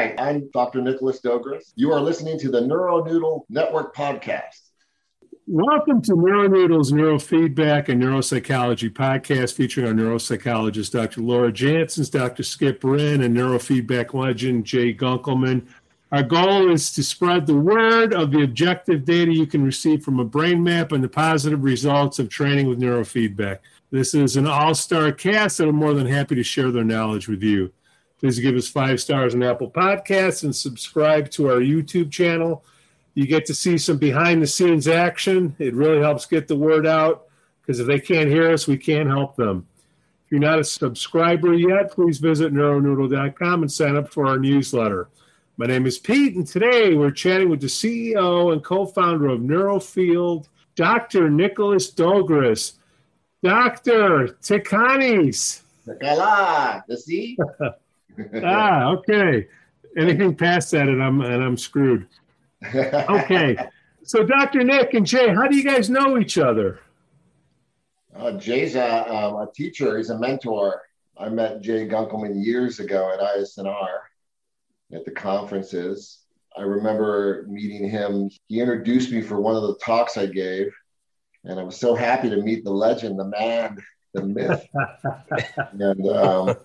right. I'm Dr. Nicholas Dogris. You are listening to the NeuroNoodle Network podcast. Welcome to NeuroNoodle's Neurofeedback and Neuropsychology podcast featuring our neuropsychologist, Dr. Laura Jansons, Dr. Skip Wren, and neurofeedback legend, Jay Gunkelman. Our goal is to spread the word of the objective data you can receive from a brain map and the positive results of training with neurofeedback. This is an all star cast, and I'm more than happy to share their knowledge with you. Please give us five stars on Apple Podcasts and subscribe to our YouTube channel. You get to see some behind the scenes action. It really helps get the word out because if they can't hear us, we can't help them. If you're not a subscriber yet, please visit neuronoodle.com and sign up for our newsletter. My name is Pete, and today we're chatting with the CEO and co founder of Neurofield, Dr. Nicholas Dogris. Dr. Tikanis. Tekala, the sea. ah, okay. Anything past that, and I'm and I'm screwed. Okay. so, Dr. Nick and Jay, how do you guys know each other? Uh, Jay's a, um, a teacher. He's a mentor. I met Jay Gunkelman years ago at ISNR at the conferences. I remember meeting him. He introduced me for one of the talks I gave, and I was so happy to meet the legend, the man, the myth. and um,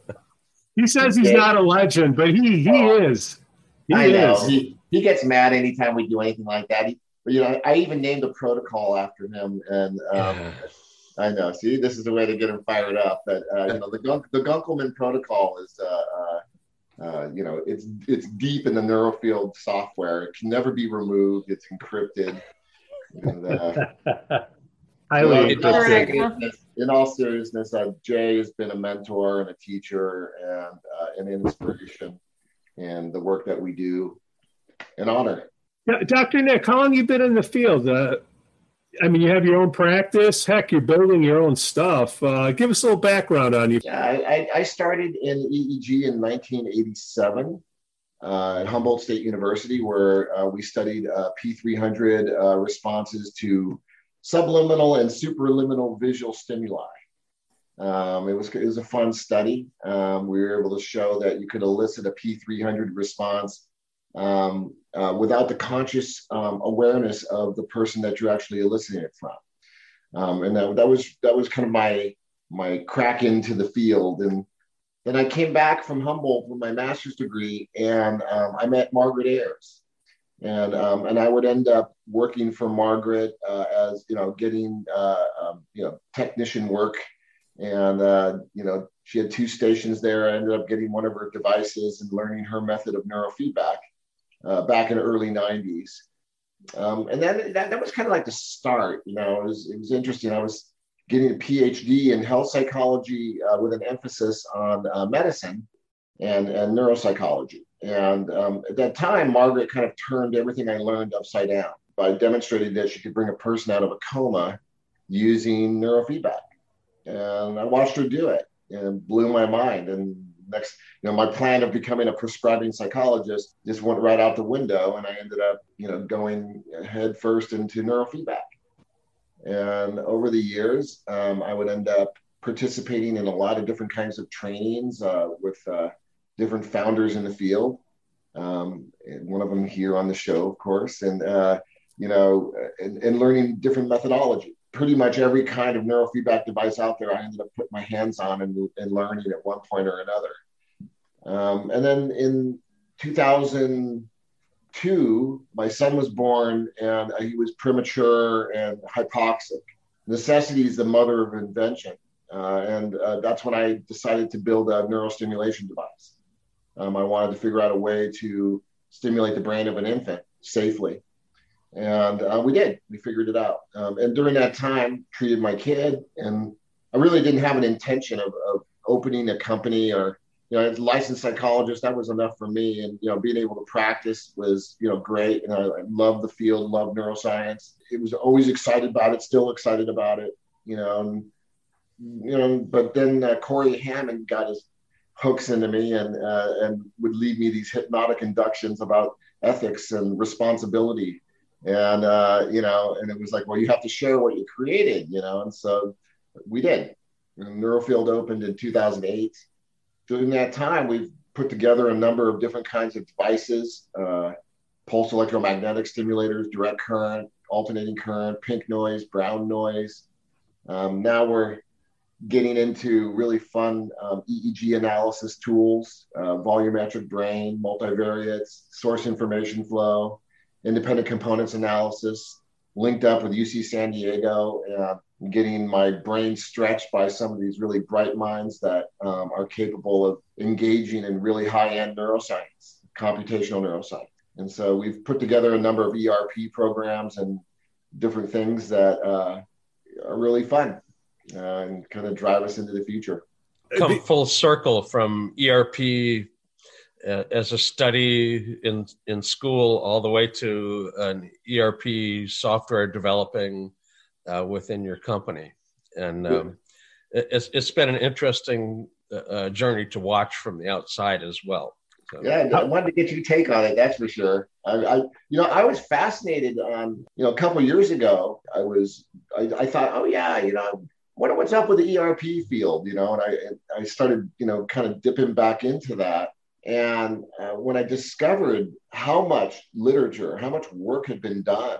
he says he's not a legend, but he he oh, is. He I know. He, he gets mad anytime we do anything like that. He, you know, I even named a protocol after him, and um, yeah. I know. See, this is the way to get him fired up. But uh, you know, the Gunk, the Gunkelman protocol is, uh, uh, uh, you know, it's it's deep in the neurofield software. It can never be removed. It's encrypted. And, uh, Highly encrypted in all seriousness, uh, Jay has been a mentor and a teacher and uh, an inspiration in the work that we do. An honor. Yeah, Dr. Nick, how long you been in the field? Uh, I mean, you have your own practice. Heck, you're building your own stuff. Uh, give us a little background on you. Yeah, I, I started in EEG in 1987 uh, at Humboldt State University, where uh, we studied P300 responses to subliminal and superliminal visual stimuli. Um, it was it was a fun study. Um, we were able to show that you could elicit a P300 response um, uh, without the conscious um, awareness of the person that you're actually eliciting it from. Um, and that, that was that was kind of my my crack into the field. And then I came back from Humboldt with my master's degree, and um, I met Margaret Ayers and um, and I would end up working for Margaret uh, as you know getting uh, um, you know technician work, and uh, you know she had two stations there. I ended up getting one of her devices and learning her method of neurofeedback uh, back in the early '90s, um, and then that, that was kind of like the start. You know, it was it was interesting. I was getting a PhD in health psychology uh, with an emphasis on uh, medicine and, and neuropsychology. And um, at that time, Margaret kind of turned everything I learned upside down by demonstrating that she could bring a person out of a coma using neurofeedback. And I watched her do it and it blew my mind. And next, you know, my plan of becoming a prescribing psychologist just went right out the window. And I ended up, you know, going head first into neurofeedback. And over the years, um, I would end up participating in a lot of different kinds of trainings uh, with uh, different founders in the field. Um, one of them here on the show, of course, and uh, you know, and, and, learning different methodology. Pretty much every kind of neurofeedback device out there, I ended up putting my hands on and, and learning at one point or another. Um, and then in 2002, my son was born, and he was premature and hypoxic. Necessity is the mother of invention, uh, and uh, that's when I decided to build a neurostimulation device. Um, I wanted to figure out a way to stimulate the brain of an infant safely. And uh, we did. We figured it out. Um, and during that time, treated my kid. And I really didn't have an intention of, of opening a company or, you know, as a licensed psychologist, that was enough for me. And, you know, being able to practice was, you know, great. And I, I love the field, love neuroscience. It was always excited about it, still excited about it, you know. And, you know, but then uh, Corey Hammond got his hooks into me and uh, and would lead me these hypnotic inductions about ethics and responsibility. And uh, you know and it was like well you have to share what you created you know and so we did. And neurofield opened in 2008 during that time we've put together a number of different kinds of devices, uh, pulse electromagnetic stimulators, direct current, alternating current, pink noise, brown noise. Um, now we're getting into really fun um, EEG analysis tools, uh, volumetric brain, multivariates, source information flow, independent components analysis, linked up with UC San Diego, uh, getting my brain stretched by some of these really bright minds that um, are capable of engaging in really high-end neuroscience, computational neuroscience. And so we've put together a number of ERP programs and different things that uh, are really fun uh, and kind of drive us into the future. Come full circle from ERP uh, as a study in in school all the way to an ERP software developing uh, within your company, and um, it's it's been an interesting uh, uh, journey to watch from the outside as well. So. Yeah, I wanted to get your take on it. That's for sure. I, I you know, I was fascinated. Um, you know, a couple years ago, I was, I, I thought, oh yeah, you know, wonder what's up with the ERP field, you know, and I, I started, you know, kind of dipping back into that. And uh, when I discovered how much literature, how much work had been done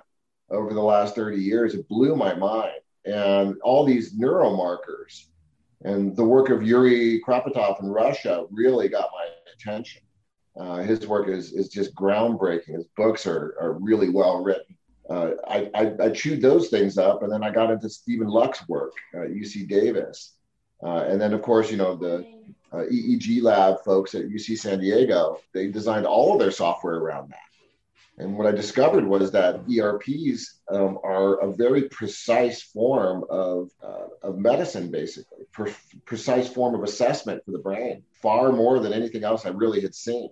over the last 30 years, it blew my mind. And all these neuromarkers and the work of Yuri Kropotov in Russia really got my attention. Uh, his work is, is just groundbreaking. His books are, are really well written uh, I, I, I, chewed those things up, and then I got into Steven Luck's work at UC Davis, uh, and then of course you know the uh, EEG lab folks at UC San Diego. They designed all of their software around that. And what I discovered was that ERPs um, are a very precise form of, uh, of medicine, basically, pre- precise form of assessment for the brain, far more than anything else I really had seen.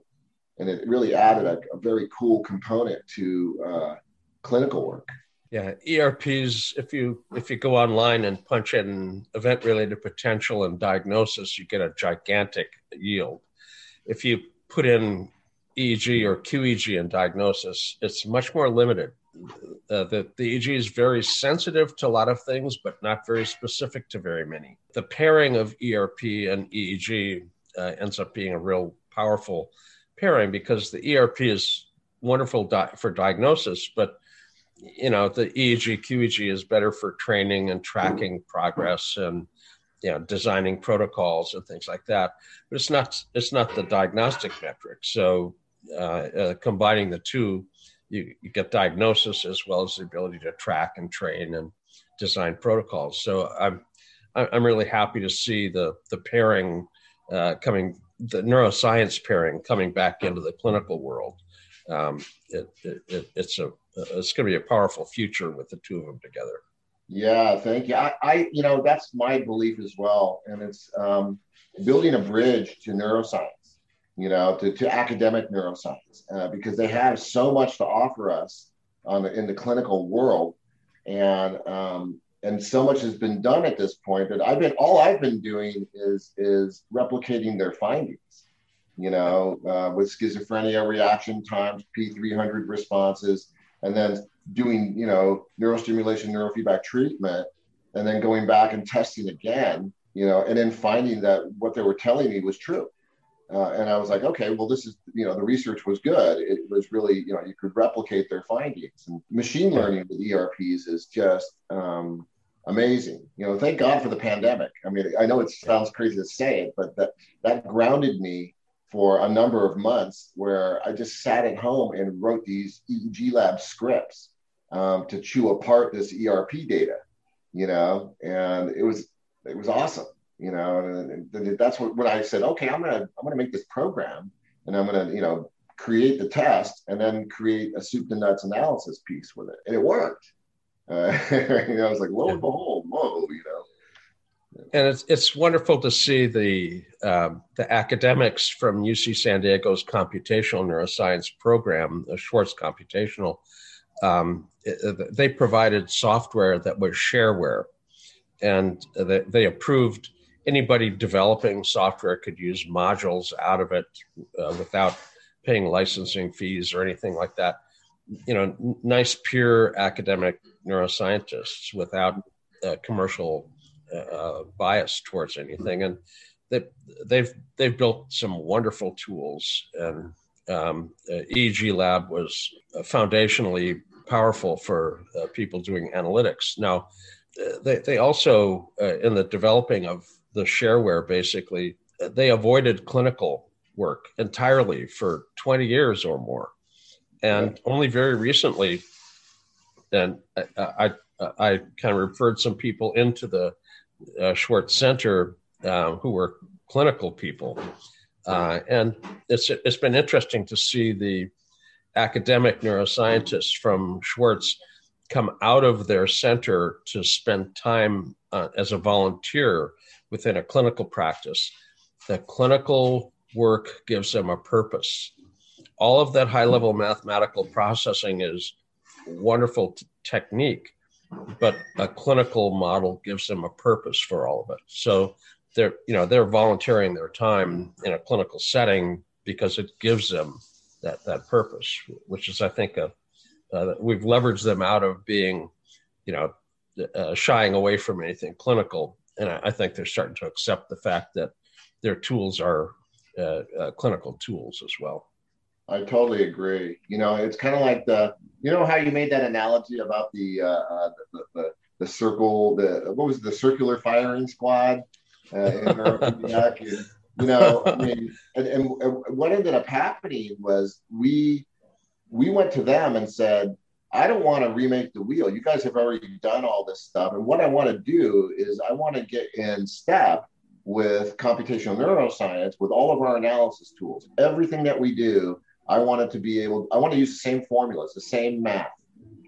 And it really added a, a very cool component to uh, clinical work. Yeah, ERPs. If you if you go online and punch in event related potential and diagnosis, you get a gigantic yield. If you put in EEG or QEEG and diagnosis, it's much more limited. Uh, the, the EEG is very sensitive to a lot of things, but not very specific to very many. The pairing of ERP and EEG uh, ends up being a real powerful pairing because the ERP is wonderful di- for diagnosis, but you know the EEG QEEG is better for training and tracking progress and you know designing protocols and things like that. But it's not it's not the diagnostic metric. So uh, uh, combining the two, you, you get diagnosis as well as the ability to track and train and design protocols. So I'm I'm really happy to see the the pairing uh, coming the neuroscience pairing coming back into the clinical world. Um, it, it, it's a it's going to be a powerful future with the two of them together. Yeah, thank you. I, I you know, that's my belief as well, and it's um, building a bridge to neuroscience. You know, to, to academic neuroscience uh, because they have so much to offer us on the, in the clinical world, and um, and so much has been done at this point that I've been all I've been doing is is replicating their findings. You know, uh, with schizophrenia reaction times, P300 responses, and then doing you know neurostimulation neurofeedback treatment and then going back and testing again you know and then finding that what they were telling me was true. Uh, and i was like okay well this is you know the research was good. It was really you know you could replicate their findings. And machine learning with erps is just um, amazing. You know thank god for the pandemic. I mean i know it sounds crazy to say it but that that grounded me for a number of months where I just sat at home and wrote these EEG lab scripts um, to chew apart this ERP data, you know, and it was it was awesome, you know, and, and that's what when I said, okay, I'm gonna I'm gonna make this program and I'm gonna you know create the test and then create a soup to nuts analysis piece with it, and it worked. Uh, you know, I was like, lo and behold, whoa, you know and it's it's wonderful to see the um, the academics from UC San Diego's computational neuroscience program, the Swartz Computational. Um, it, they provided software that was shareware, and they, they, approved anybody developing software could use modules out of it uh, without paying licensing fees or anything like that. You know, nice pure academic neuroscientists without uh, commercial uh, bias towards anything. And they, they've they've built some wonderful tools, and um, uh, EEG Lab was foundationally powerful for uh, people doing analytics. Now, uh, they they also uh, in the developing of the shareware, basically, they avoided clinical work entirely for 20 years or more, and only very recently, and I, I, I kind of referred some people into the uh, Swartz Center uh, who were clinical people. Uh, and it's, it's been interesting to see the academic neuroscientists from Swartz come out of their center to spend time uh, as a volunteer within a clinical practice. The clinical work gives them a purpose. All of that high level mathematical processing is wonderful t- technique, but a clinical model gives them a purpose for all of it. So they're you know they're volunteering their time in a clinical setting because it gives them that that purpose, which is I think a uh, we've leveraged them out of being you know uh, shying away from anything clinical, and I, I, think they're starting to accept the fact that their tools are uh, uh clinical tools as well. I totally agree. You know, it's kind of like the, you know, how you made that analogy about the, uh, uh, the, the, the circle, the what was it, the circular firing squad uh, in and, you know, I mean, and, and what ended up happening was we we went to them and said, I don't want to remake the wheel. You guys have already done all this stuff, and what I want to do is I want to get in step with computational neuroscience with all of our analysis tools. Everything that we do I wanted to be able, I want to use the same formulas, the same math.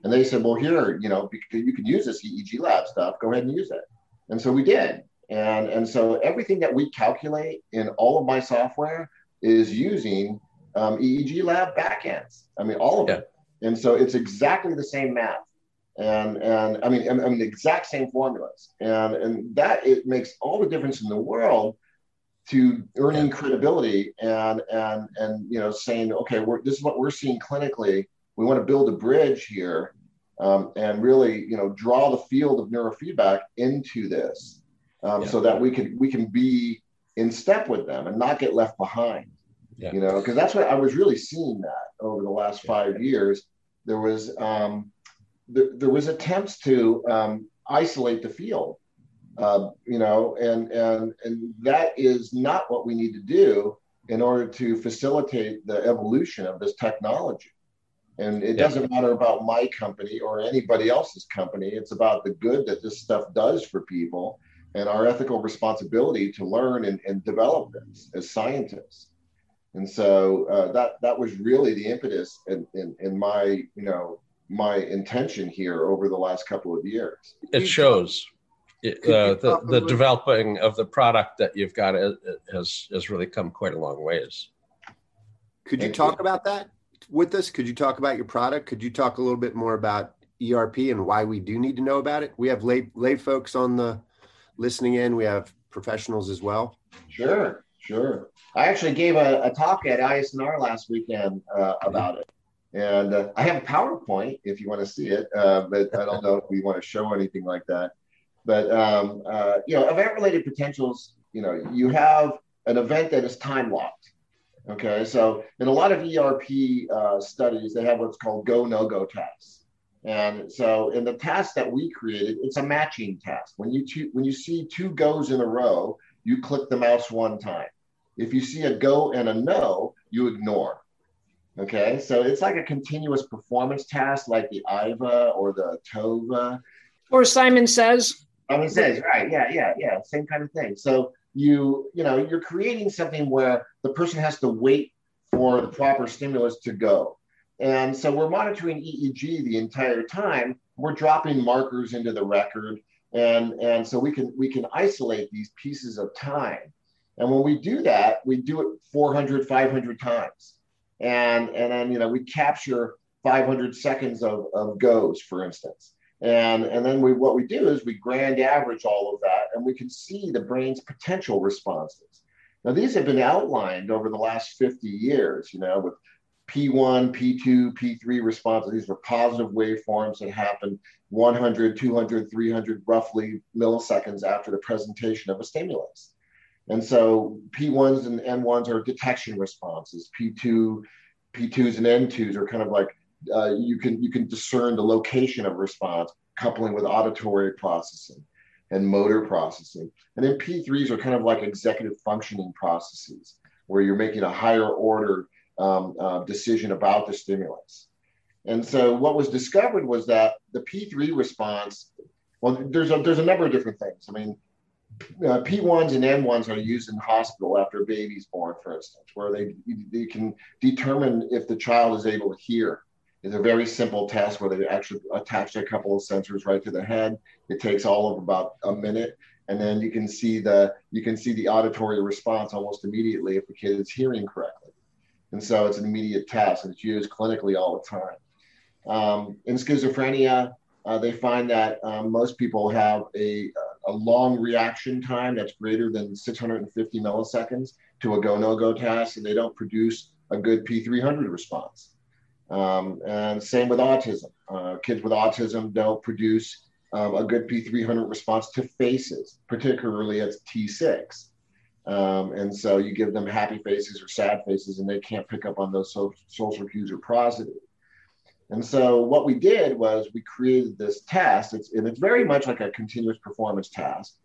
And they said, well, here, you know, because you can use this EEG lab stuff, go ahead and use it. And so we did. And, and so everything that we calculate in all of my software is using um, EEG lab backends. I mean, all of yeah. it. And so it's exactly the same math. And, and I mean, I mean, the exact same formulas. And, and that it makes all the difference in the world to earning credibility and and and you know saying okay we're, this is what we're seeing clinically we want to build a bridge here um, and really you know draw the field of neurofeedback into this um, yeah. so that we can we can be in step with them and not get left behind yeah. you know because that's what i was really seeing that over the last yeah. five years there was um, there, there was attempts to um, isolate the field uh, you know, and and and that is not what we need to do in order to facilitate the evolution of this technology. And it yeah. doesn't matter about my company or anybody else's company. It's about the good that this stuff does for people and our ethical responsibility to learn and, and develop this as scientists. And so uh, that that was really the impetus in, in, in my you know my intention here over the last couple of years. It shows uh, the, the developing of the product that you've got has has really come quite a long ways. Could you talk about that with us? Could you talk about your product? Could you talk a little bit more about ERP and why we do need to know about it? We have lay lay folks on the listening in. We have professionals as well. Sure, sure. I actually gave a, a talk at ISNR last weekend uh, about it. And uh, I have a PowerPoint if you want to see it, uh, but I don't know if we want to show anything like that. But um, uh, you know, event-related potentials. You know, you have an event that is time locked. Okay, so in a lot of ERP uh, studies, they have what's called go no go tasks. And so in the task that we created, it's a matching task. When you two, when you see two goes in a row, you click the mouse one time. If you see a go and a no, you ignore. Okay, so it's like a continuous performance task, like the IVA or the TOVA. Or Simon says. Simon says, right, yeah, yeah, yeah, same kind of thing. So you, you know, you're creating something where the person has to wait for the proper stimulus to go. And so we're monitoring EEG the entire time. We're dropping markers into the record. And, and so we can we can isolate these pieces of time. And when we do that, we do it 400, 500 times. And, and then, you know, we capture 500 seconds of, of goes, for instance. And, and then we, what we do is we grand average all of that and we can see the brain's potential responses. Now, these have been outlined over the last 50 years, you know, with P1, P2, P3 responses. These were positive waveforms that happen 100, 200, 300 roughly milliseconds after the presentation of a stimulus. And so P1s and N1s are detection responses. P2, P2s and N2s are kind of like uh, you can you can discern the location of response, coupling with auditory processing and motor processing. And then P3s are kind of like executive functioning processes, where you're making a higher order um, uh, decision about the stimulus. And so what was discovered was that the P3 response, well, there's a, there's a number of different things. I mean, uh, P1s and N1s are used in hospital after a baby's born, for instance, where they, they can determine if the child is able to hear. It's a very simple test where they actually attach a couple of sensors right to the head. It takes all of about a minute, and then you can see the you can see the auditory response almost immediately if the kid is hearing correctly. And so it's an immediate test, and it's used clinically all the time. Um, in schizophrenia, uh, they find that um, most people have a, a long reaction time that's greater than 650 milliseconds to a go no go test, and they don't produce a good P300 response. Um, and same with autism. Uh, kids with autism don't produce um, a good P300 response to faces, particularly at T6. Um, and so you give them happy faces or sad faces, and they can't pick up on those social cues or prosody. And so what we did was we created this test, it's, and it's very much like a continuous performance task.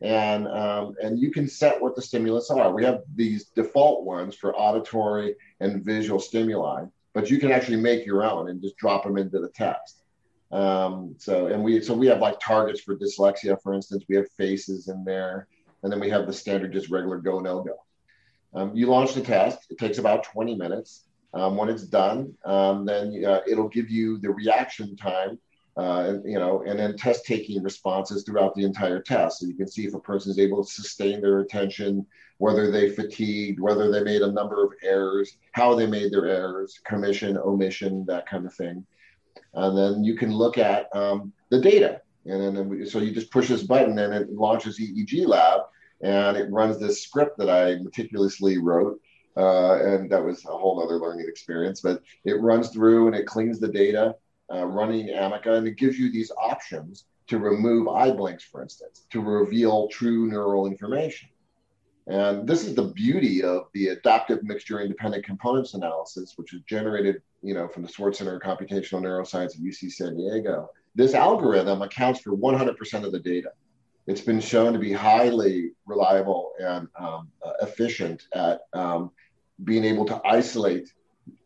And, um, and you can set what the stimulus are. We have these default ones for auditory and visual stimuli but you can actually make your own and just drop them into the test. Um, so and we so we have like targets for dyslexia, for instance. We have faces in there, and then we have the standard just regular go no go. Um, you launch the test. It takes about 20 minutes. Um, when it's done, um, then uh, it'll give you the reaction time uh, you know, and then test taking responses throughout the entire test. So you can see if a person is able to sustain their attention, whether they fatigued, whether they made a number of errors, how they made their errors, commission, omission, that kind of thing. And then you can look at um, the data. And then so you just push this button and it launches EEG Lab and it runs this script that I meticulously wrote. Uh, and that was a whole other learning experience, but it runs through and it cleans the data uh, running Amica, and it gives you these options to remove eye blinks, for instance, to reveal true neural information. And this is the beauty of the adaptive mixture independent components analysis, which is generated, you know, from the Swartz Center of Computational Neuroscience at UC San Diego. This algorithm accounts for 100% of the data. It's been shown to be highly reliable and um, uh, efficient at um, being able to isolate,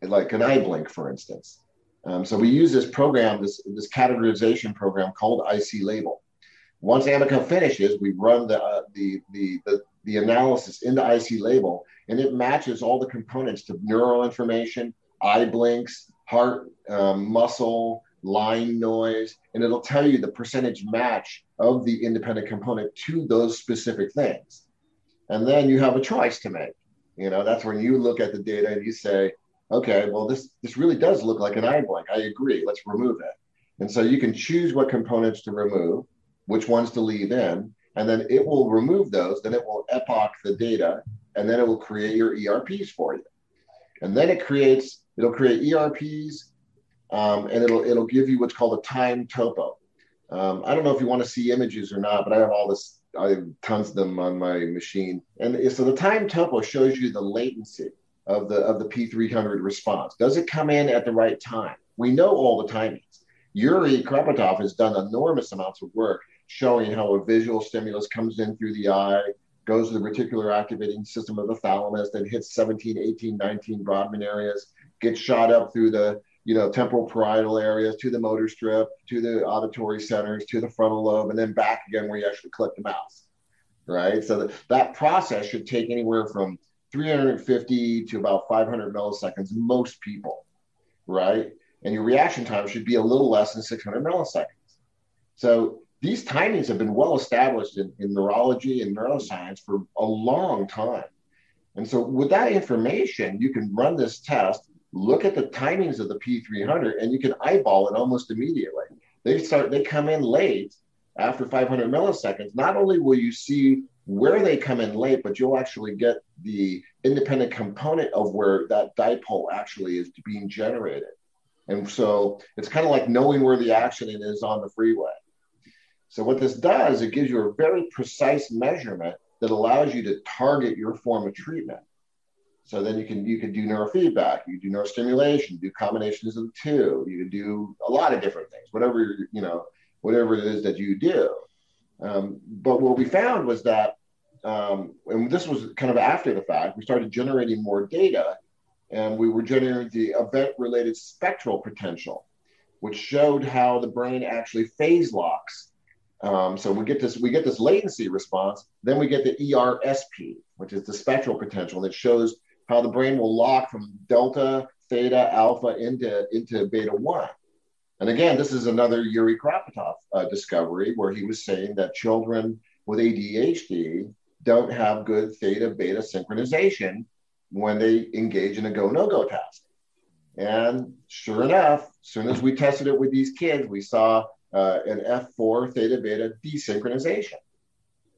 like an eye blink, for instance. Um, so we use this program, this, this categorization program called IC Label. Once Amica finishes, we run the, uh, the, the, the, the analysis into IC Label, and it matches all the components to neural information, eye blinks, heart, um, muscle, line noise, and it'll tell you the percentage match of the independent component to those specific things. And then you have a choice to make. You know, that's when you look at the data and you say, okay, well, this, this really does look like an eye blank. I agree. Let's remove it. And so you can choose what components to remove, which ones to leave in, and then it will remove those. Then it will epoch the data, and then it will create your ERPs for you. And then it creates, it'll create ERPs, um, and it'll it'll give you what's called a time topo. Um, I don't know if you want to see images or not, but I have all this, I have tons of them on my machine. And so the time topo shows you the latency of the of the P300 response? Does it come in at the right time? We know all the timings. Yuri Kropotov has done enormous amounts of work showing how a visual stimulus comes in through the eye, goes to the reticular activating system of the thalamus, then hits 17, 18, 19 Brodmann areas, gets shot up through the you know temporal parietal areas to the motor strip, to the auditory centers, to the frontal lobe, and then back again where you actually click the mouse. Right. So that, that process should take anywhere from 350 to about 500 milliseconds, most people, right? And your reaction time should be a little less than 600 milliseconds. So these timings have been well established in, in neurology and neuroscience for a long time. And so with that information, you can run this test, look at the timings of the P300, and you can eyeball it almost immediately. They start, they come in late after 500 milliseconds. Not only will you see where they come in late, but you'll actually get the independent component of where that dipole actually is being generated. And so it's kind of like knowing where the accident is on the freeway. So what this does, it gives you a very precise measurement that allows you to target your form of treatment. So then you can you can do neurofeedback, you do neurostimulation, do combinations of the two, you can do a lot of different things, whatever you know, whatever it is that you do. Um, but what we found was that, um, and this was kind of after the fact, we started generating more data, and we were generating the event-related spectral potential, which showed how the brain actually phase locks um, so we get this we get this latency response. Then we get the ERSP, which is the spectral potential that shows how the brain will lock from delta, theta, alpha into into beta one. And again, this is another Yuri Kropotov uh, discovery where he was saying that children with ADHD don't have good theta beta synchronization when they engage in a go no go task. And sure enough, as soon as we tested it with these kids, we saw uh, an F4 theta beta desynchronization.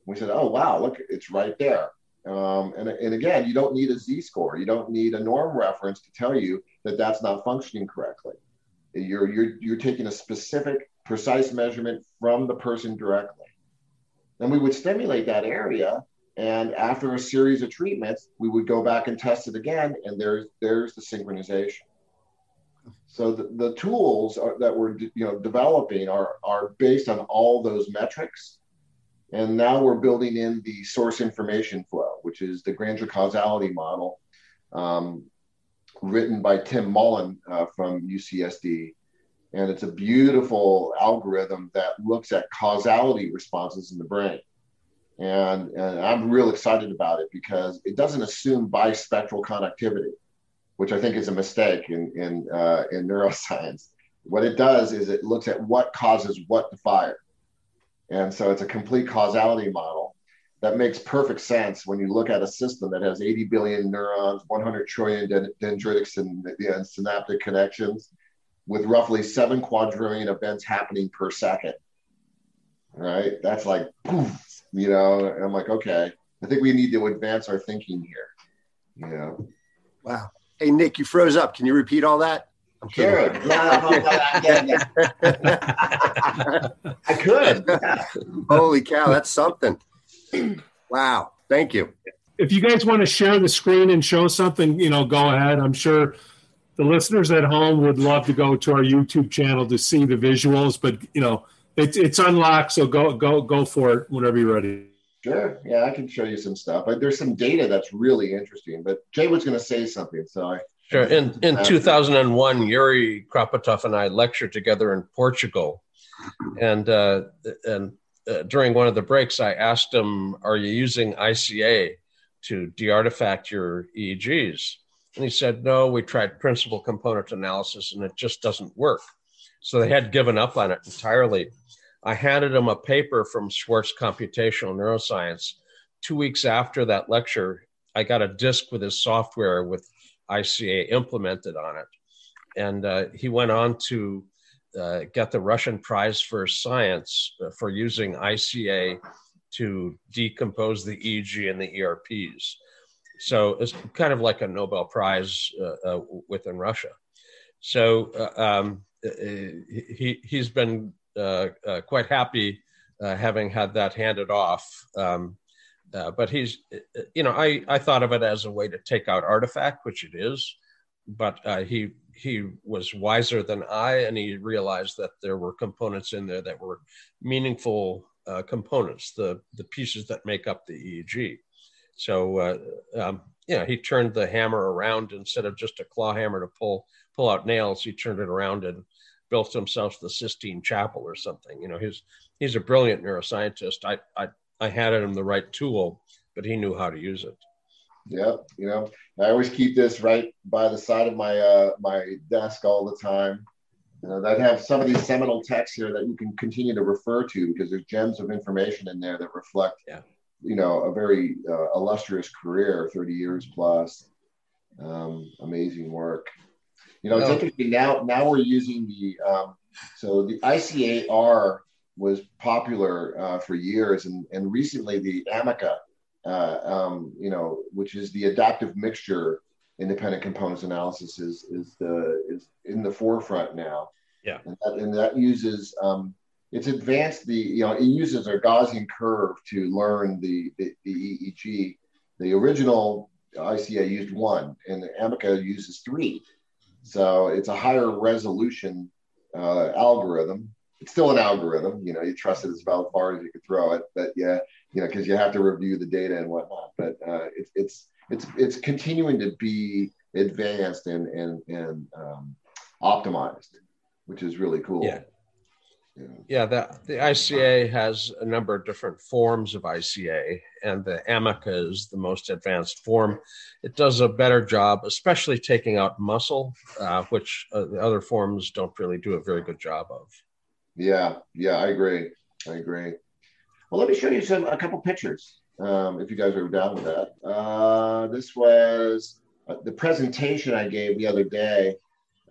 We said, oh, wow, look, it's right there. Um, and, and again, you don't need a Z score. You don't need a norm reference to tell you that that's not functioning correctly. You're, you're, you're taking a specific, precise measurement from the person directly. And we would stimulate that area. And after a series of treatments, we would go back and test it again. And there's, there's the synchronization. So the, the tools are, that we're you know developing are are based on all those metrics, and now we're building in the source information flow, which is the Granger causality model, um, written by Tim Mullen uh, from UCSD, and it's a beautiful algorithm that looks at causality responses in the brain. And, and I'm real excited about it because it doesn't assume bispectral connectivity which I think is a mistake in in uh, in neuroscience. What it does is it looks at what causes what to fire, and so it's a complete causality model that makes perfect sense when you look at a system that has 80 billion neurons, 100 trillion dendritic and, and synaptic connections, with roughly seven quadrillion events happening per second. Right? That's like, poof, you know. I'm like, okay, I think we need to advance our thinking here. You know. Wow. Hey, Nick, you froze up. Can you repeat all that? I'm sure. I could. Holy cow, that's something. Wow. Thank you. If you guys want to share the screen and show something, you know, go ahead. I'm sure the listeners at home would love to go to our YouTube channel to see the visuals, but you know, it, it's unlocked, so go go go for it whenever you're ready. Sure. Yeah, I can show you some stuff. But there's some data that's really interesting. But Jay was going to say something, so I. Sure. In in 2001, Yuri Kropotov and I lectured together in Portugal, and uh, and uh, during one of the breaks, I asked him, "Are you using ICA to de-artifact your EEGs?" And he said, "No, we tried principal component analysis, and it just doesn't work." So they had given up on it entirely. I handed him a paper from Swartz Computational Neuroscience. Two weeks after that lecture, I got a disk with his software with ICA implemented on it. And uh, he went on to uh, get the Russian Prize for Science uh, for using ICA to decompose the EEG and the ERPs. So it's kind of like a Nobel Prize uh, uh, within Russia. So uh, um, he, he's been uh, uh, quite happy uh, having had that handed off. Um, but he's, you know, I, I thought of it as a way to take out artifact, which it is. But he he was wiser than I, and he realized that there were components in there that were meaningful uh, components, the the pieces that make up the EEG. So uh, um, yeah, he turned the hammer around instead of just a claw hammer to pull pull out nails. He turned it around and built himself the Sistine Chapel or something. You know, he's he's a brilliant neuroscientist. I I, I handed him the right tool, but he knew how to use it. Yeah, you know, I always keep this right by the side of my uh, my desk all the time. You know, that have some of these seminal texts here that you can continue to refer to because there's gems of information in there that reflect, yeah. you know, a very uh, illustrious career, 30 years plus. Um, amazing work. You know, it's interesting now. Now we're using the um, so the ICAR was popular uh, for years, and and recently the AMICA, uh, um, you know, which is the adaptive mixture independent components analysis, is is the is in the forefront now. Yeah, and that, and that uses um, it's advanced the you know it uses a Gaussian curve to learn the the, the EEG. The original ICA used one, and the Amica uses three. So it's a higher resolution uh, algorithm. It's still an algorithm, you know. You trust it as about as far as you could throw it, but yeah, you know, because you have to review the data and whatnot. But uh, it's it's it's it's continuing to be advanced and and and um, optimized, which is really cool. Yeah. Yeah, the, the ICA has a number of different forms of ICA, and the Amica is the most advanced form. It does a better job, especially taking out muscle, uh, which uh, the other forms don't really do a very good job of. Yeah, yeah, I agree. I agree. Well, let me show you some a couple pictures, um, if you guys are down with that. Uh, this was uh, the presentation I gave the other day.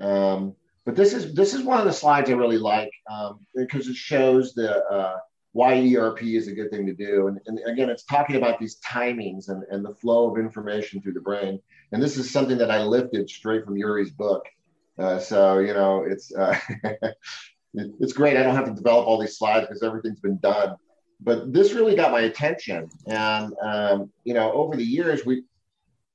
Um, but this is this is one of the slides I really like um, because it shows the uh, why ERP is a good thing to do. And, and, again, it's talking about these timings and, and the flow of information through the brain. And this is something that I lifted straight from Yuri's book. Uh, so you know, it's uh, it's great. I don't have to develop all these slides because everything's been done. But this really got my attention, and um, you know, over the years we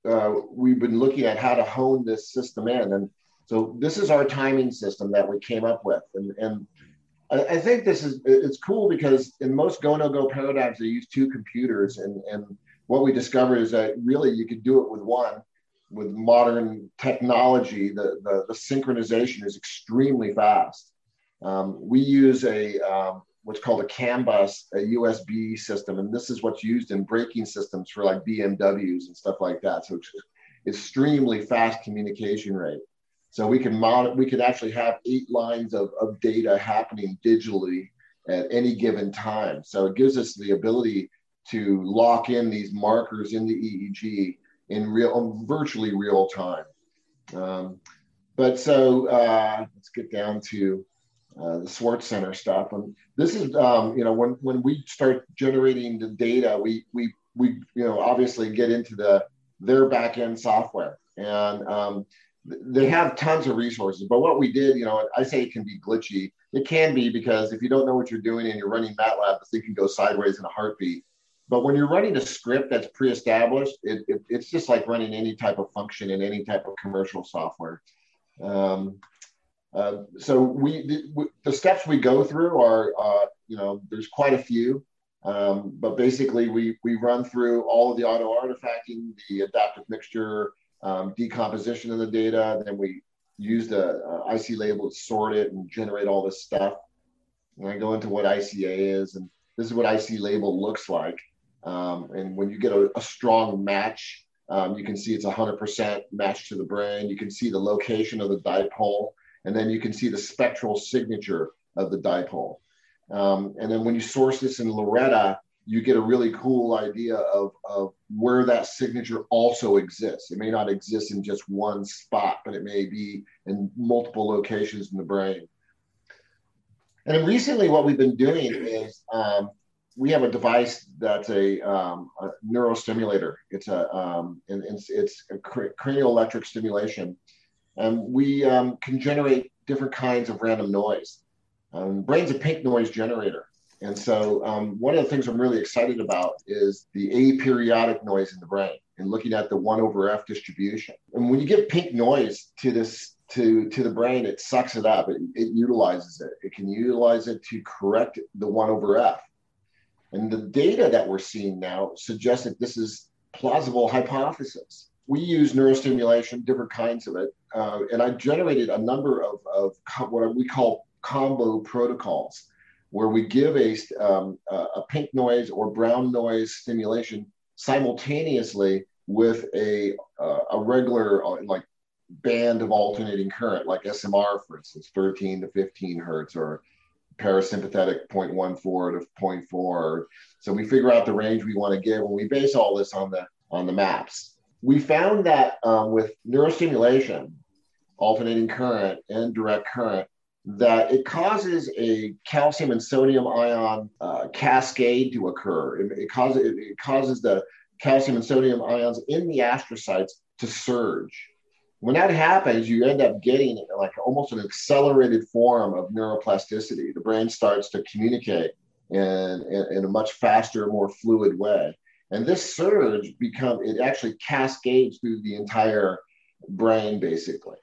uh, we've been looking at how to hone this system in, and so this is our timing system that we came up with, and and I, think this is it's cool because in most go no go paradigms they use two computers, and and what we discovered is that really you could do it with one. With modern technology, the the, the synchronization is extremely fast. Um, we use a um, what's called a CAN bus, a USB system, and this is what's used in braking systems for like BMWs and stuff like that. So it's extremely fast communication rate. So we can monitor, we could actually have eight lines of, of data happening digitally at any given time. So it gives us the ability to lock in these markers in the EEG in real, virtually real time. Um, but so uh, let's get down to uh, the Swartz Center stuff. And this is, um, you know, when when we start generating the data, we we we you know obviously get into the their back end software, and um, they have tons of resources. But what we did, you know, I say it can be glitchy. It can be because if you don't know what you're doing and you're running MATLAB, the thing can go sideways in a heartbeat. But when you're running a script that's pre-established, it, it, it's just like running any type of function in any type of commercial software. Um, uh, so we the, the, steps we go through are, uh, you know, there's quite a few. Um, but basically, we we run through all of the auto artifacting, the adaptive mixture, um, decomposition of the data. Then we use the uh, IC label to sort it and generate all this stuff. And I go into what ICA is, and this is what IC label looks like. Um, and when you get a, a strong match, um, you can see it's 100% matched to the brain. You can see the location of the dipole, and then you can see the spectral signature of the dipole. Um, and then when you source this in LORETA, you get a really cool idea of, of where that signature also exists. It may not exist in just one spot, but it may be in multiple locations in the brain. And recently, what we've been doing is um, we have a device that's a, um, a neurostimulator. It's a um, and, it's, it's a cranial electric stimulation, and we um, can generate different kinds of random noise. Um, brain's a pink noise generator. And so, um, one of the things I'm really excited about is the aperiodic noise in the brain and looking at the one over F distribution. And when you give pink noise to this to to the brain, it sucks it up. It, it utilizes it. It can utilize it to correct the one over F. And the data that we're seeing now suggests that this is plausible hypothesis. We use neurostimulation, different kinds of it, uh, and I generated a number of, of what we call combo protocols where we give a, um, a pink noise or brown noise stimulation simultaneously with a, uh, a regular uh, like band of alternating current, like SMR, for instance, 13 to 15 hertz or parasympathetic 0.14 to 0.4. So we figure out the range we want to give, and we base all this on the on the maps. We found that um, with neurostimulation, alternating current and direct current, that it causes a calcium and sodium ion uh, cascade to occur. It, it, causes, it, it causes the calcium and sodium ions in the astrocytes to surge. When that happens, you end up getting like almost an accelerated form of neuroplasticity. The brain starts to communicate in, in, in a much faster, more fluid way. And this surge become it actually cascades through the entire brain basically.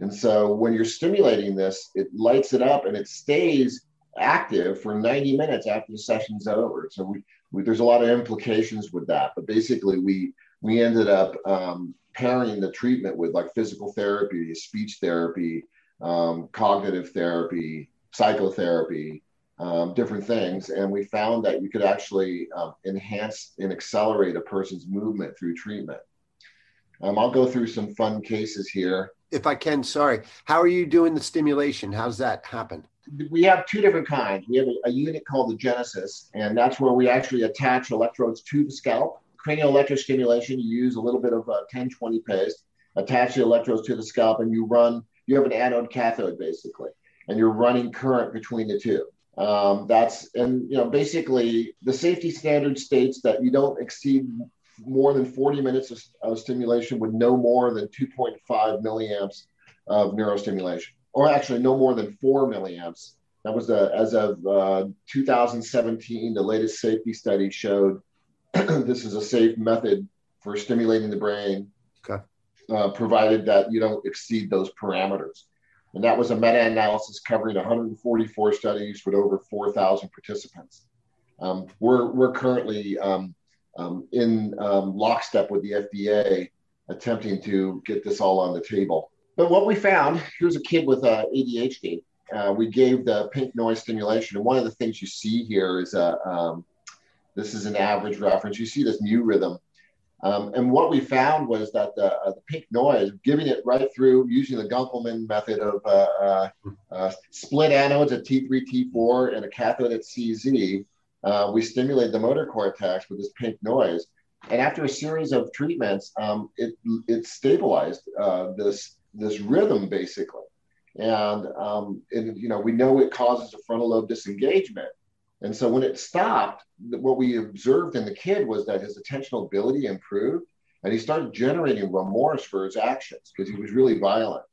And so when you're stimulating this, it lights it up and it stays active for 90 minutes after the session's over. So we, we there's a lot of implications with that. But basically, we we ended up um, pairing the treatment with like physical therapy, speech therapy, um, cognitive therapy, psychotherapy, um, different things. And we found that you could actually um, enhance and accelerate a person's movement through treatment. Um, I'll go through some fun cases here. If I can, sorry. How are you doing the stimulation? How's that happen? We have two different kinds. We have a, a unit called the Genesis, and that's where we actually attach electrodes to the scalp. Cranial electrostimulation, you use a little bit of uh, 1020 paste, attach the electrodes to the scalp, and you run, you have an anode cathode basically, and you're running current between the two. Um, that's, and you know, basically the safety standard states that you don't exceed more than 40 minutes of, of stimulation with no more than 2.5 milliamps of neurostimulation, or actually no more than four milliamps. That was the, as of uh, 2017, the latest safety study showed this is a safe method for stimulating the brain, okay. uh, provided that you don't exceed those parameters. And that was a meta analysis covering 144 studies with over 4,000 participants. Um, we're, we're currently um, um, in um, lockstep with the FDA, attempting to get this all on the table. But what we found here's a kid with uh, ADHD. Uh, we gave the pink noise stimulation, and one of the things you see here is a uh, um, this is an average reference. You see this mu rhythm. Um, and what we found was that the, uh, the, pink noise, giving it right through using the Gunkelman method of uh, uh, uh split anodes at T3, T4, and a cathode at CZ, uh, we stimulate the motor cortex with this pink noise. And after a series of treatments, um, it, it stabilized uh, this, this rhythm basically. And, um, and, you know, we know it causes a frontal lobe disengagement. And so when it stopped, what we observed in the kid was that his attentional ability improved and he started generating remorse for his actions because he was really violent.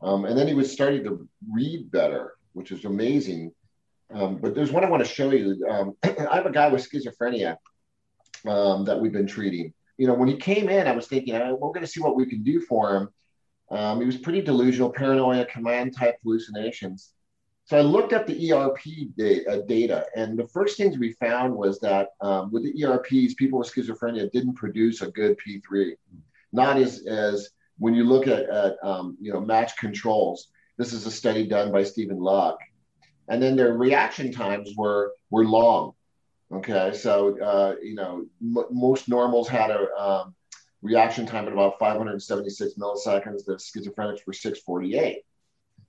Um, and then he was starting to read better, which is amazing um, but there's one I want to show you. Um, I have a guy with schizophrenia um, that we've been treating. You know, when he came in, I was thinking, oh, we're going to see what we can do for him. Um, he was pretty delusional, paranoia, command type hallucinations. So I looked at the ERP data, uh, data, and the first things we found was that um, with the ERPs, people with schizophrenia didn't produce a good P3. Not as, as when you look at, at um, you know match controls. This is a study done by Steven Luck and then their reaction times were were long. Okay, so uh, you know m- most normals had a um, reaction time at about 576 milliseconds. The schizophrenics were 648.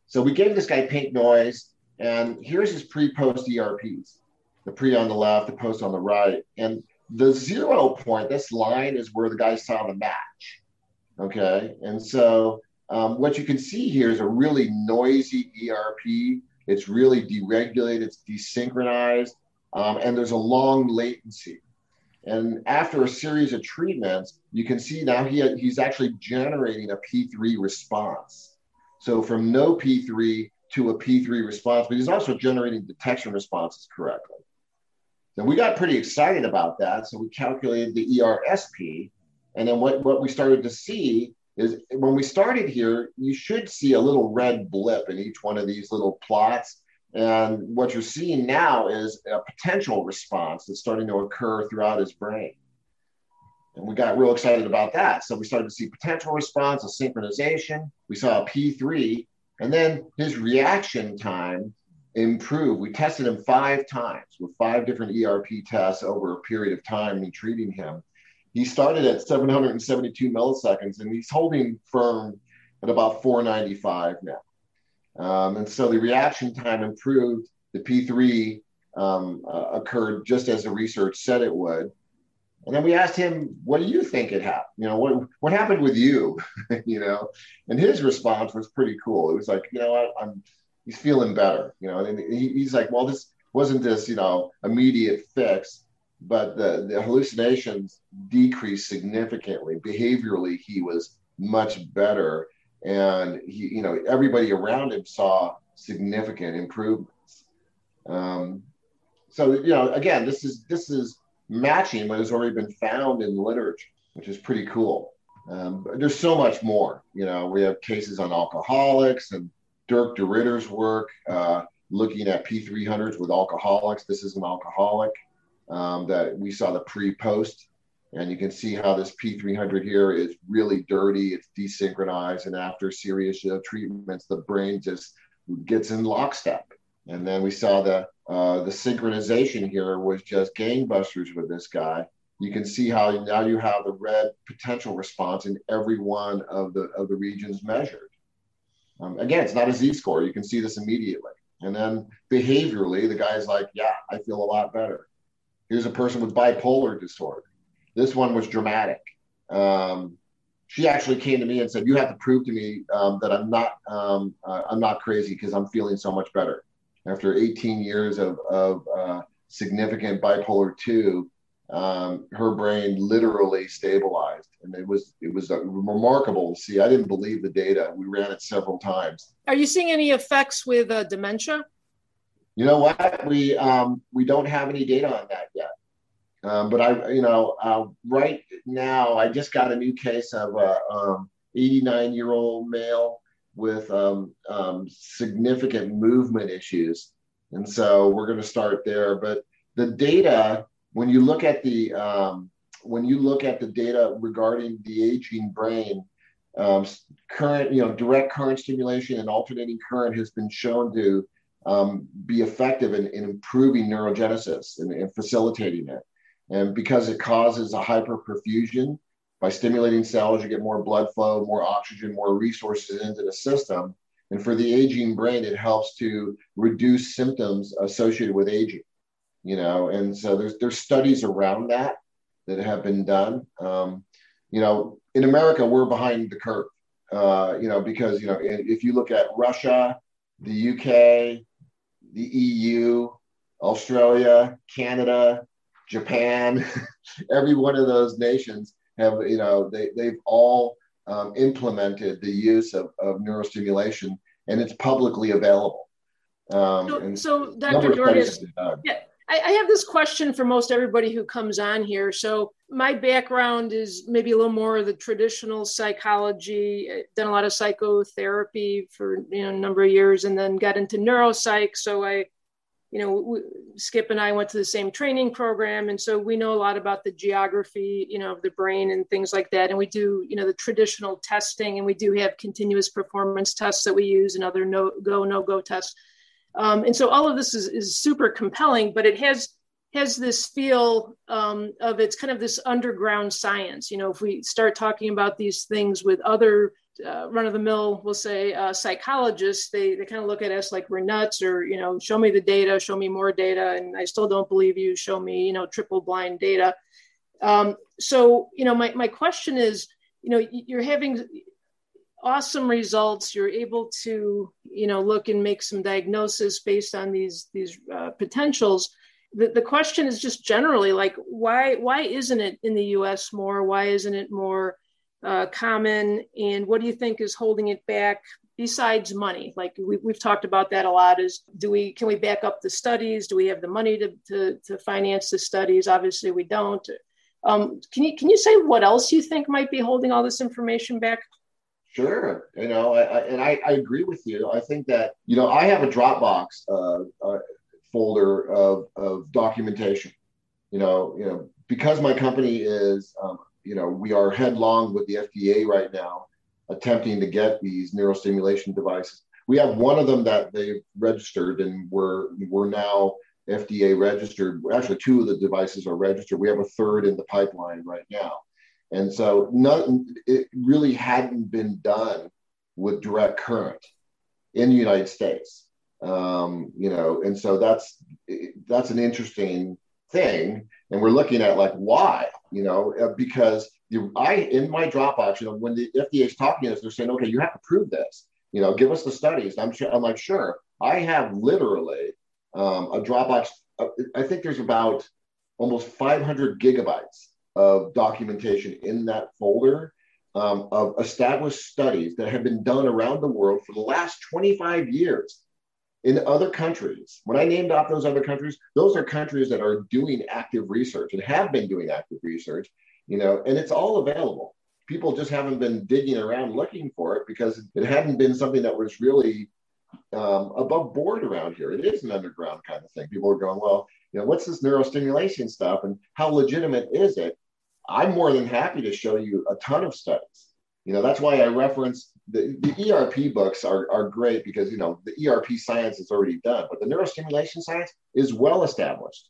So we gave this guy pink noise, and here's his pre-post ERPs. The pre on the left, the post on the right, and the zero point. This line is where the guy saw the match. Okay, and so um, what you can see here is a really noisy ERP it's really deregulated, it's desynchronized, um, and there's a long latency. And after a series of treatments, you can see now he he's actually generating a P3 response. So from no P3 to a P3 response, but he's also generating detection responses correctly. So we got pretty excited about that. So we calculated the ERSP. And then what, what we started to see is when we started here, you should see a little red blip in each one of these little plots. And what you're seeing now is a potential response that's starting to occur throughout his brain. And we got real excited about that. So we started to see potential response, a synchronization. We saw a P3, and then his reaction time improved. We tested him five times with five different ERP tests over a period of time in treating him. He started at 772 milliseconds and he's holding firm at about 495 now. Um, and so the reaction time improved. The P3 um, uh, occurred just as the research said it would. And then we asked him, "What do you think it happened? You know, what what happened with you? you know?" And his response was pretty cool. It was like, "You know, I, am he's feeling better. You know." And he, he's like, "Well, this wasn't this, you know, immediate fix but the, the hallucinations decreased significantly. Behaviorally, he was much better. And he, you know, everybody around him saw significant improvements. Um, so you know, again, this is this is matching what has already been found in literature, which is pretty cool. Um, there's so much more. You know, we have cases on alcoholics and Dirk de Ridder's work uh, looking at P300s with alcoholics. This is an alcoholic um, that we saw the pre-post, and you can see how this P300 here is really dirty. It's desynchronized, and after serious uh, treatments, the brain just gets in lockstep. And then we saw the uh, the synchronization here was just gangbusters with this guy. You can see how now you have the red potential response in every one of the of the regions measured. Um, again, it's not a Z score. You can see this immediately. And then behaviorally, the guy's like, "Yeah, I feel a lot better." Here's a person with bipolar disorder. This one was dramatic. Um, she actually came to me and said, "You have to prove to me um, that I'm not um, uh, I'm not crazy because I'm feeling so much better." after 18 years of, of uh, significant bipolar 2 um, her brain literally stabilized and it was it was remarkable to see i didn't believe the data we ran it several times are you seeing any effects with uh, dementia you know what we um, we don't have any data on that yet um, but i you know uh, right now i just got a new case of a um, 89 year old male with um, um, significant movement issues. And so we're going to start there. But the data, when you look at the um, when you look at the data regarding the aging brain, um, current, you know, direct current stimulation and alternating current has been shown to um, be effective in, in improving neurogenesis and, and facilitating it. And because it causes a hyperperfusion, by stimulating cells, you get more blood flow, more oxygen, more resources into the system. And for the aging brain, it helps to reduce symptoms associated with aging. You know, and so there's there's studies around that that have been done. Um, you know, in America, we're behind the curve. Uh, you know, because you know, if you look at Russia, the UK, the EU, Australia, Canada, Japan, every one of those nations have, you know, they, they've all um, implemented the use of, of neurostimulation and it's publicly available. Um, so, so Dr. Dogris, yeah, I, I have this question for most everybody who comes on here. So my background is maybe a little more of the traditional psychology, I've done a lot of psychotherapy for you know a number of years and then got into neuropsych. So I you know, Skip and I went to the same training program, and so we know a lot about the geography, you know, of the brain and things like that. And we do, you know, the traditional testing, and we do have continuous performance tests that we use and other no go no go tests. Um, and so all of this is, is super compelling, but it has has this feel um, of it's kind of this underground science. You know, if we start talking about these things with other uh, run of the mill, we'll say uh, psychologists, they, they kind of look at us like we're nuts or, you know, show me the data, show me more data. And I still don't believe you, show me, you know, triple blind data. Um, so, you know, my, my question is, you know, you're having awesome results. You're able to, you know, look and make some diagnosis based on these, these uh, potentials. The, the question is just generally like, why, why isn't it in the US more? Why isn't it more uh, common and what do you think is holding it back besides money like we, we've talked about that a lot is do we can we back up the studies do we have the money to, to, to finance the studies obviously we don't um, can you can you say what else you think might be holding all this information back Sure, you know, I, I, and I, I, agree with you. I think that you know I have a Dropbox uh, uh, folder of, of documentation. You know, you know, because my company is um, you know, we are headlong with the FDA right now, attempting to get these neurostimulation devices. We have one of them that they've registered, and we're we're now FDA registered. Actually, two of the devices are registered. We have a third in the pipeline right now, and so none, it really hadn't been done with direct current in the United States. Um, you know, and so that's that's an interesting thing. And we're looking at like why you know uh, because i in my dropbox you know when the fda is talking to us they're saying okay you have to prove this. You know give us the studies. I'm sure i'm like sure. I have literally um, a dropbox uh, i think there's about almost 500 gigabytes of documentation in that folder um, of established studies that have been done around the world for the last 25 years in other countries. When I named off those other countries, those are countries that are doing active research and have been doing active research, you know, and it's all available. People just haven't been digging around looking for it because it hadn't been something that was really um, above board around here. It is an underground kind of thing. People are going, well, you know, what's this neurostimulation stuff and how legitimate is it? I'm more than happy to show you a ton of studies. You know, that's why I reference the, the ERP books are, are great because, you know, the ERP science is already done, but the neurostimulation science is well established.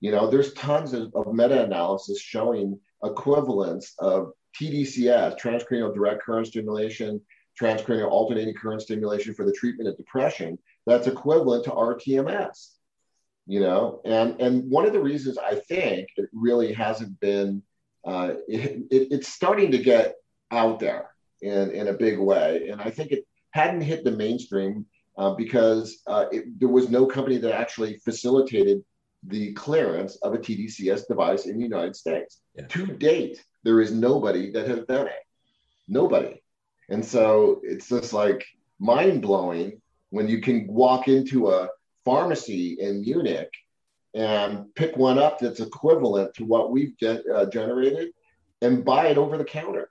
You know, there's tons of, of meta analysis showing equivalence of TDCS, transcranial direct current stimulation, transcranial alternating current stimulation for the treatment of depression, that's equivalent to RTMS. You know, and and one of the reasons I think it really hasn't been, uh, it, it, it's starting to get out there in in a big way, and I think it hadn't hit the mainstream uh, because uh, it, there was no company that actually facilitated the clearance of a TDCS device in the United States. Yeah. To date, there is nobody that has done it. Nobody. And so it's just like mind blowing when you can walk into a pharmacy in Munich and pick one up that's equivalent to what we've uh, generated and buy it over the counter.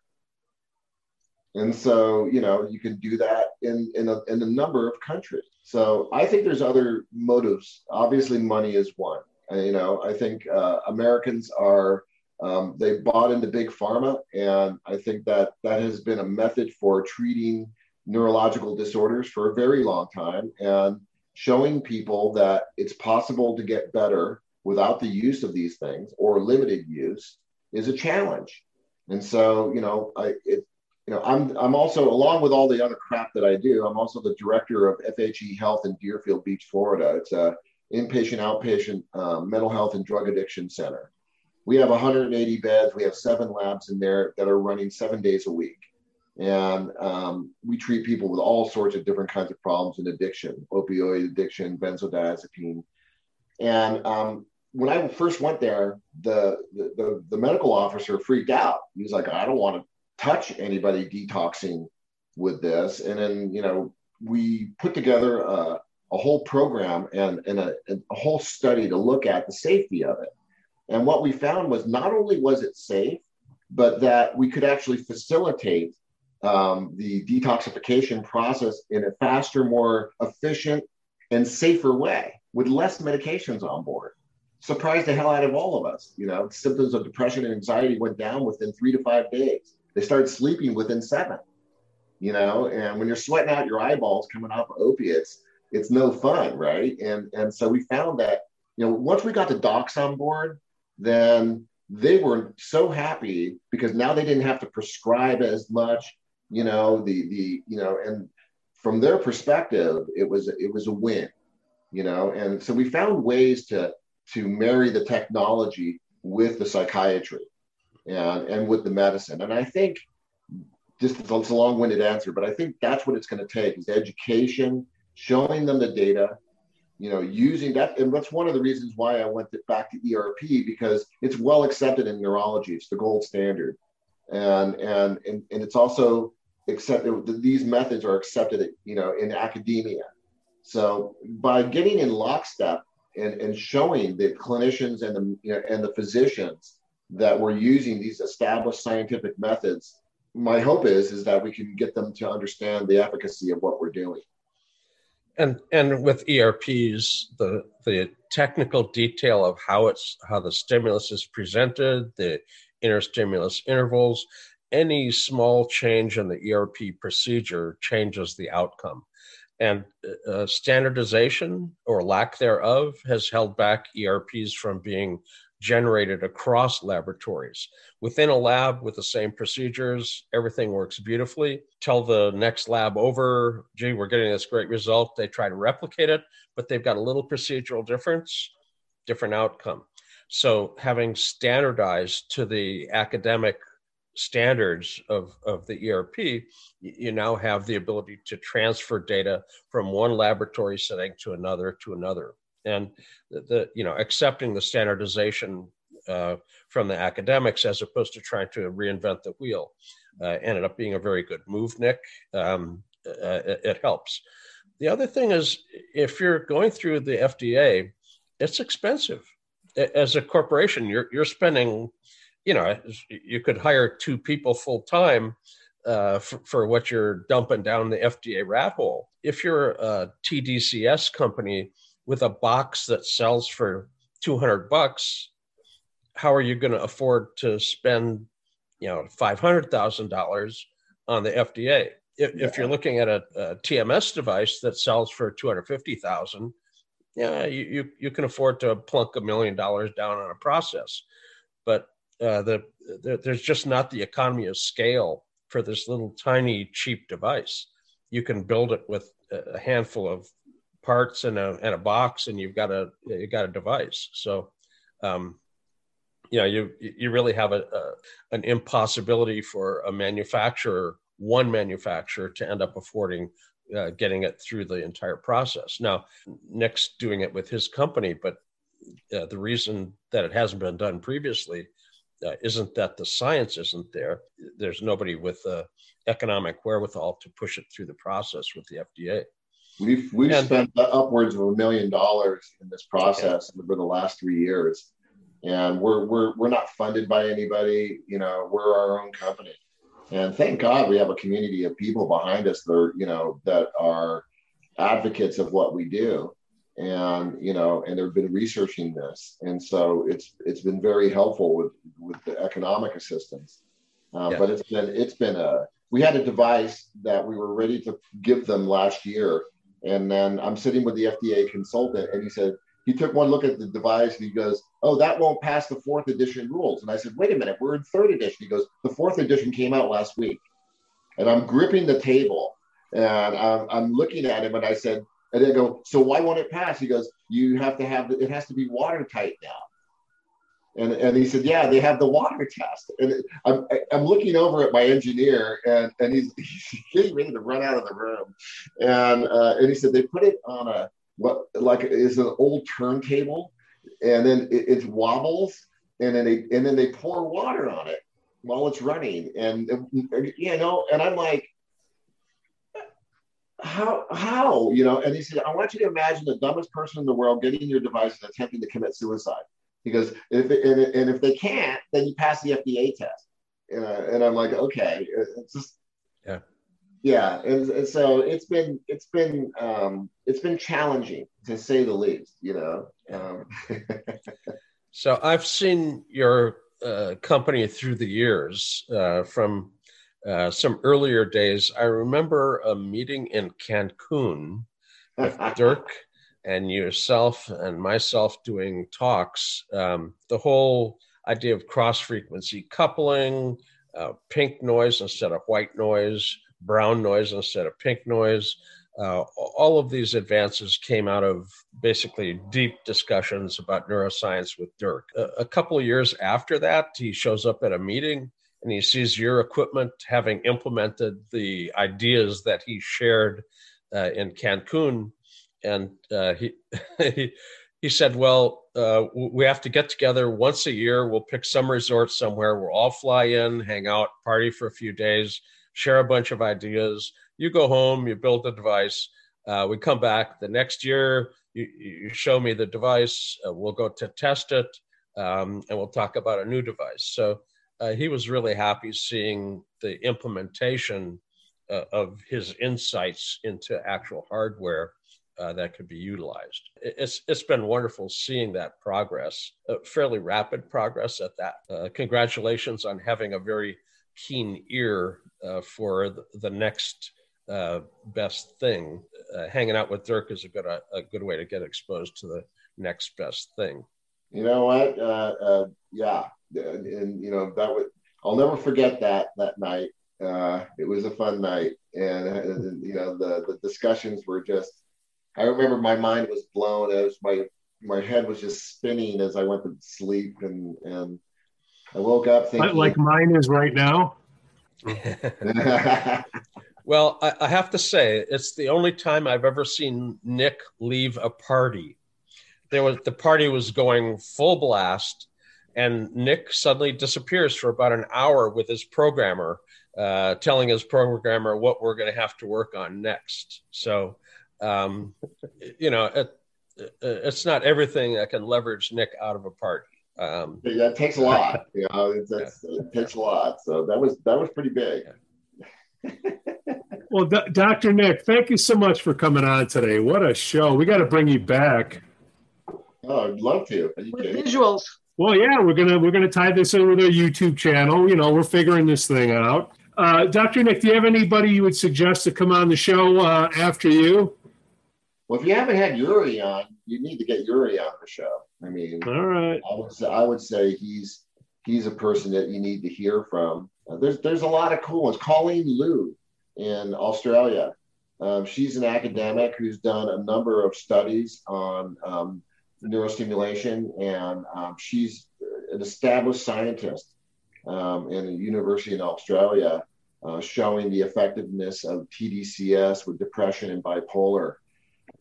And so, you know, you can do that in, in, a, in a number of countries. So I think there's other motives. Obviously, money is one. And, you know, I think uh, Americans are um, they bought into big pharma, and I think that that has been a method for treating neurological disorders for a very long time and showing people that it's possible to get better without the use of these things or limited use is a challenge. And so, you know, I, it, you know, I'm, I'm also, along with all the other crap that I do, I'm also the director of FHE Health in Deerfield Beach, Florida. It's a inpatient, outpatient um, mental health and drug addiction center we have 180 beds. We have seven labs in there that are running seven days a week. And um, we treat people with all sorts of different kinds of problems and addiction, opioid addiction, benzodiazepine. And um, when I first went there, the, the, the, the medical officer freaked out. He was like, I don't want to touch anybody detoxing with this. And then, you know, we put together a, a whole program and, and a, a whole study to look at the safety of it. And what we found was not only was it safe, but that we could actually facilitate um, the detoxification process in a faster, more efficient, and safer way with less medications on board. Surprised the hell out of all of us. You know, symptoms of depression and anxiety went down within three to five days. They started sleeping within seven. You know, and when you're sweating out your eyeballs coming off of opiates, it's no fun, right? And and so we found that you know once we got the docs on board, then they were so happy because now they didn't have to prescribe as much, you know, the the you know, and from their perspective, it was it was a win, you know, and so we found ways to to marry the technology with the psychiatry and and with the medicine, and I think just it's a long-winded answer, but I think that's what it's going to take is education, showing them the data, you know, using that. And that's one of the reasons why I went back to ERP because it's well accepted in neurology. It's the gold standard. And, and, and, and it's also accepted, these methods are accepted, you know, in academia. So by getting in lockstep and, and showing the clinicians and the, you know, and the physicians that we're using these established scientific methods, my hope is, is that we can get them to understand the efficacy of what we're doing and and with ERPs, the the technical detail of how it's how the stimulus is presented, the interstimulus intervals, any small change in the ERP procedure changes the outcome. And uh, standardization or lack thereof has held back ERPs from being generated across laboratories. Within a lab with the same procedures, everything works beautifully. Tell the next lab over, gee, we're getting this great result. They try to replicate it, but they've got a little procedural difference, different outcome. So having standardized to the academic standards of, of the ERP, you now have the ability to transfer data from one laboratory setting to another to another and the, the you know accepting the standardization uh, from the academics as opposed to trying to reinvent the wheel. Uh, ended up being a very good move, Nick. Um, uh, it, it, helps. The other thing is, if you're going through the FDA, it's expensive. As a corporation, you're you're spending, you know, you could hire two people full time uh, for, for, what you're dumping down the FDA rat hole. If you're a TDCS company with a box that sells for 200 bucks, how are you going to afford to spend, you know, $500,000 on the FDA? If, yeah. if, you're looking at a, a, TMS device that sells for 250,000, yeah, you, you, you can afford to plunk a million dollars down on a process. But uh, the, the, there's just not the economy of scale for this little tiny cheap device. You can build it with a handful of parts and a, and a box, and you've got a you got a device. So, um, you know, you you really have a, a an impossibility for a manufacturer, one manufacturer, to end up affording uh, getting it through the entire process. Now, Nick's doing it with his company, but uh, the reason that it hasn't been done previously uh, isn't that the science isn't there. There's nobody with the economic wherewithal to push it through the process with the FDA. We've we've and, spent upwards of a million dollars in this process okay. over the last three years, and we're we're we're not funded by anybody. You know, we're our own company, and thank God we have a community of people behind us that are you know that are advocates of what we do and you know and they've been researching this. And so it's it's been very helpful with with the economic assistance. Uh, yeah. but it's been it's been a we had a device that we were ready to give them last year. And then i'm sitting with the fda consultant and he said he took one look at the device and he goes oh that won't pass the fourth edition rules. And i said wait a minute we're in third edition. He goes the fourth edition came out last week. And i'm gripping the table and I'm, I'm looking at him and i said and they go, so why won't it pass? He goes, you have to have, it has to be watertight now. And, and he said, yeah, they have the water test. And I'm, I'm looking over at my engineer and, and he's, he's getting ready to run out of the room. And, uh, and he said, they put it on a, what like is an old turntable and then it, it wobbles and then they, and then they pour water on it while it's running. And, and you know, and I'm like, how how you know and he said i want you to imagine the dumbest person in the world getting your device and attempting to commit suicide. Because if and, and if they can't then you pass the fda test. And, I, and i'm like okay. It's just yeah. Yeah and, and so it's been it's been um it's been challenging to say the least you know? Um. so i've seen your uh, company through the years uh, from uh, some earlier days, I remember a meeting in Cancun with Dirk and yourself and myself doing talks. Um, the whole idea of cross frequency coupling, uh, pink noise instead of white noise, brown noise instead of pink noise. Uh, all of these advances came out of basically deep discussions about neuroscience with Dirk. A, a couple of years after that, he shows up at a meeting and he sees your equipment having implemented the ideas that he shared uh, in Cancun, and uh, he, he he said, "Well, uh, we have to get together once a year. We'll pick some resort somewhere. We'll all fly in, hang out, party for a few days, share a bunch of ideas. You go home, you build the device. Uh, we come back the next year. You, you show me the device. Uh, we'll go to test it, um, and we'll talk about a new device." So uh, he was really happy seeing the implementation uh, of his insights into actual hardware uh, that could be utilized. It's it's been wonderful seeing that progress, uh, fairly rapid progress at that. Uh, congratulations on having a very keen ear uh, for the, the next best thing. hanging out with Dirk is a good a, good way to get exposed to the next best thing. You know what? yeah, and, and, you know that would I'll never forget that that night. Uh, it was a fun night, and, and you know the the discussions were just. I remember my mind was blown as my my head was just spinning as I went to sleep, and and I woke up thinking like mine is right now. well, I, I have to say it's the only time I've ever seen Nick leave a party. There was the party was going full blast and Nick suddenly disappears for about an hour with his programmer, uh, telling his programmer what we're going to have to work on next. So, um, you know, it, it's not everything that can leverage Nick out of a party. Um, yeah, it takes a lot. You know, it, yeah. it takes a lot. So that was that was pretty big. well, D- Dr. Nick, thank you so much for coming on today. What a show! We got to bring you back. Oh, I'd love to. Visuals. Well, yeah, we're gonna we're gonna tie this in with our YouTube channel. You know, we're figuring this thing out. Uh, Dr. Nick, do you have anybody you would suggest to come on the show uh, after you? Well, if you haven't had Yuri on, you need to get Yuri on the show. I mean, all right. I would say, I would say he's he's a person that you need to hear from. Uh, there's there's a lot of cool ones. Colleen Loo in Australia. Um, she's an academic who's done a number of studies on um, neurostimulation, and um, she's an established scientist um, in a university in Australia, uh, showing the effectiveness of TDCS with depression and bipolar.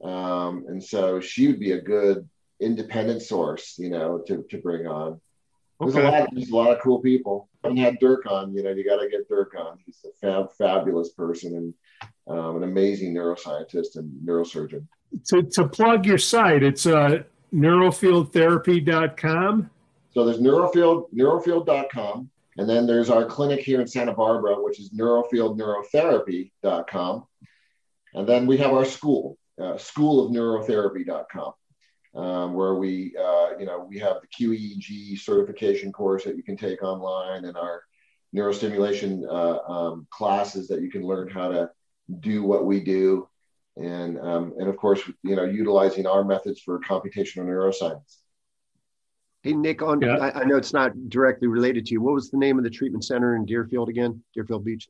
Um, and so she would be a good independent source, you know, to, to bring on. There's okay. a lot. Of, there's a lot of cool people. I haven't had Dirk on. You know, you got to get Dirk on. He's a fab, fabulous person and um, an amazing neuroscientist and neurosurgeon. To, to plug your site, it's uh, neurofieldtherapy.com. So there's neurofield, neurofield.com. And then there's our clinic here in Santa Barbara, which is neurofieldneurotherapy.com. And then we have our school, uh, schoolofneurotherapy.com, um, where we, uh, you know, we have the QEEG certification course that you can take online and our neurostimulation uh, um, classes that you can learn how to do what we do and um, and of course, you know, utilizing our methods for computational neuroscience. Hey Nick, on yeah. I, I, know it's not directly related to you. What was the name of the treatment center in Deerfield again? Deerfield Beach.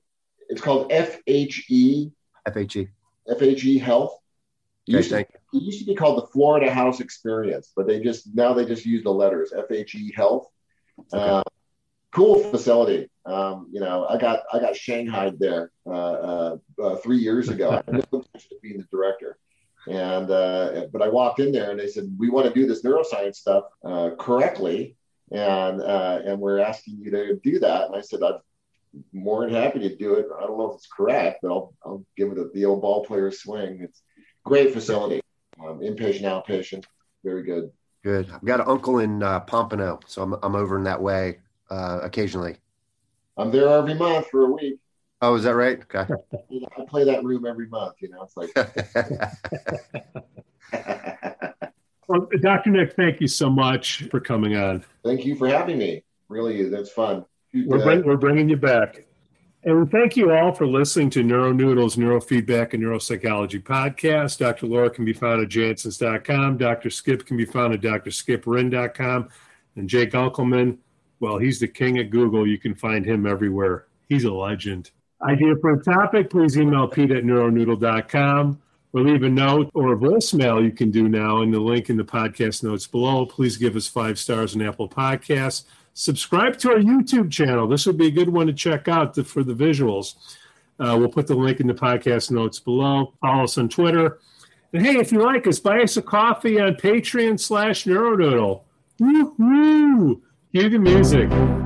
It's called FHE. FHE. FHE Health. It used, to, it used to be called the Florida House Experience, but they just now they just use the letters FHE Health. Okay. Uh, cool facility. Um, you know, I got I got shanghaied there uh, uh, uh three years ago. I to being the director, and uh, but I walked in there and they said we want to do this neuroscience stuff uh, correctly, and uh, and we're asking you to do that. And I said I'm more than happy to do it. I don't know if it's correct, but I'll I'll give it a, the old ball player swing. It's great facility, um, inpatient, outpatient, very good. Good. I've got an uncle in Pompano, so I'm I'm over in that way uh, occasionally? I'm there every month for a week. Oh, is that right? Okay. I play that room every month. You know, it's like. well, Dr. Nick, thank you so much for coming on. Thank you for having me. Really, that's fun. We're, bring, we're bringing you back. And thank you all for listening to NeuroNoodles Neurofeedback and Neuropsychology podcast. Dr. Laura can be found at jansons.com. Dr. Skip can be found at drskiprin.com. And Jay Gunkelman well, he's the king at Google. You can find him everywhere. He's a legend. Idea for a topic, please email pete at neuronoodle.com or leave a note or a voicemail you can do now in the link in the podcast notes below. Please give us five stars on Apple Podcasts. Subscribe to our YouTube channel. This would be a good one to check out the, for the visuals. Uh, we'll put the link in the podcast notes below. Follow us on Twitter. And hey, if you like us, buy us a coffee on Patreon slash Neuronoodle. Woo-hoo! Cue the music.